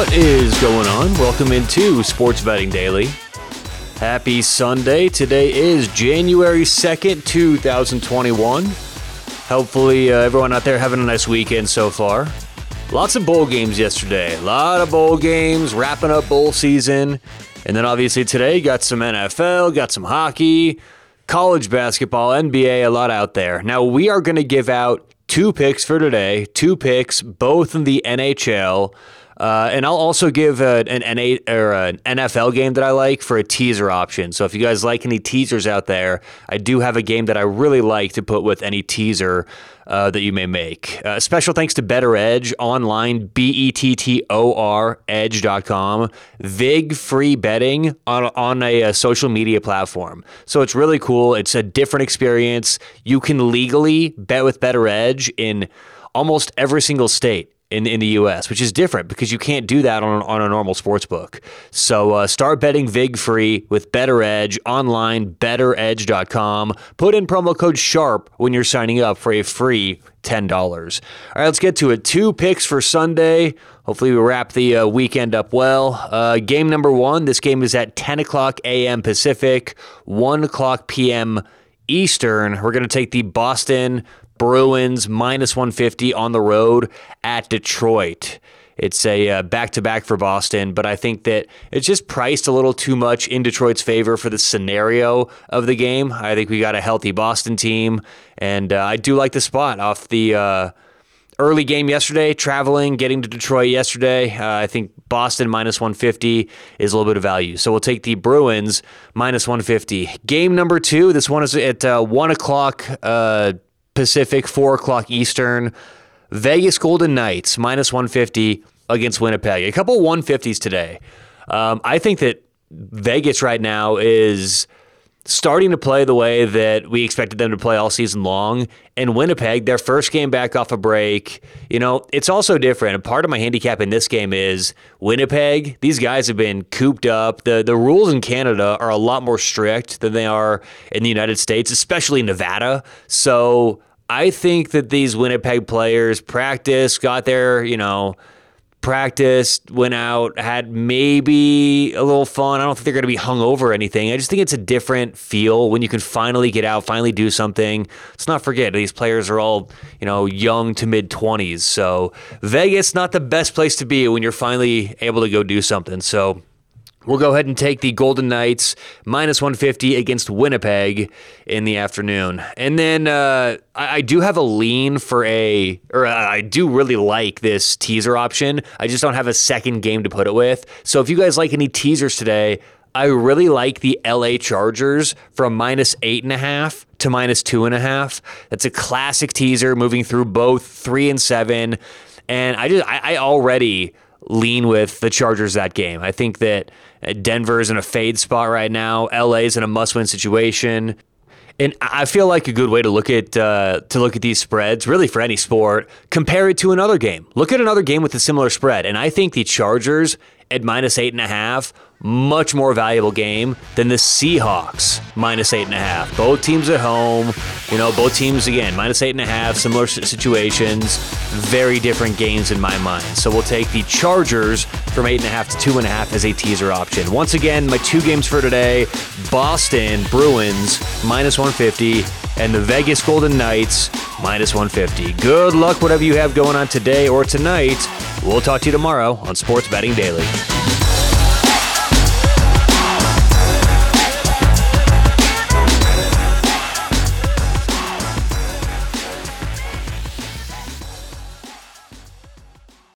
What is going on? Welcome into Sports Betting Daily. Happy Sunday. Today is January 2nd, 2021. Hopefully, uh, everyone out there having a nice weekend so far. Lots of bowl games yesterday. A lot of bowl games, wrapping up bowl season. And then obviously today, got some NFL, got some hockey, college basketball, NBA, a lot out there. Now, we are going to give out two picks for today, two picks, both in the NHL. Uh, and I'll also give a, an, or an NFL game that I like for a teaser option. So if you guys like any teasers out there, I do have a game that I really like to put with any teaser uh, that you may make. Uh, special thanks to Bettor Edge online, B E T T O R edge.com. VIG free betting on, on a, a social media platform. So it's really cool. It's a different experience. You can legally bet with Bettor Edge in almost every single state in, in the U.S., which is different because you can't do that on, on a normal sports book. So uh, start betting VIG free with Bettor Edge online, bettoredge.com. Put in promo code SHARP when you're signing up for a free $10. All right, let's get to it. Two picks for Sunday. Hopefully, we wrap the uh, weekend up well. Uh, game number one this game is at 10 o'clock a.m. Pacific, 1 o'clock p.m. Eastern. We're going to take the Boston Bruins minus 150 on the road at Detroit. It's a back to back for Boston, but I think that it's just priced a little too much in Detroit's favor for the scenario of the game. I think we got a healthy Boston team, and uh, I do like the spot off the. Uh, early game yesterday, traveling, getting to Detroit yesterday. Uh, I think Boston minus 150 is a little bit of value. So we'll take the Bruins minus 150. Game number two, this one is at uh, 1 o'clock uh, Pacific, 4 o'clock Eastern. Vegas Golden Knights minus 150 against Winnipeg. A couple 150s today. Um, I think that Vegas right now is starting to play the way that we expected them to play all season long. And Winnipeg, their first game back off a break, you know, it's also different. And part of my handicap in this game is Winnipeg, these guys have been cooped up. The the rules in Canada are a lot more strict than they are in the United States, especially Nevada. So I think that these Winnipeg players practice, got their, you know, practiced, went out, had maybe a little fun. I don't think they're going to be hung over anything. I just think it's a different feel when you can finally get out, finally do something. Let's not forget these players are all, you know, young to mid 20s. So Vegas not the best place to be when you're finally able to go do something. So We'll go ahead and take the Golden Knights minus 150 against Winnipeg in the afternoon. And then uh, I, I, do have a lean for a, or I do really like this teaser option. I just don't have a second game to put it with. So if you guys like any teasers today, I really like the LA Chargers from minus eight and a half to minus two and a half. That's a classic teaser moving through both three and seven. And I just, I, I already lean with the Chargers that game. I think that Denver is in a fade spot right now. LA is in a must-win situation. And I feel like a good way to look at uh, to look at these spreads, really for any sport, compare it to another game. Look at another game with a similar spread, and I think the Chargers at minus eight and a half much more valuable game than the Seahawks minus eight and a half. Both teams at home, you know, both teams again minus eight and a half, similar situations, very different games in my mind. So we'll take the Chargers from eight and a half to two and a half as a teaser option. Once again, my two games for today: Boston Bruins minus 150 and the Vegas Golden Knights minus 150. Good luck, whatever you have going on today or tonight. We'll talk to you tomorrow on Sports Betting Daily.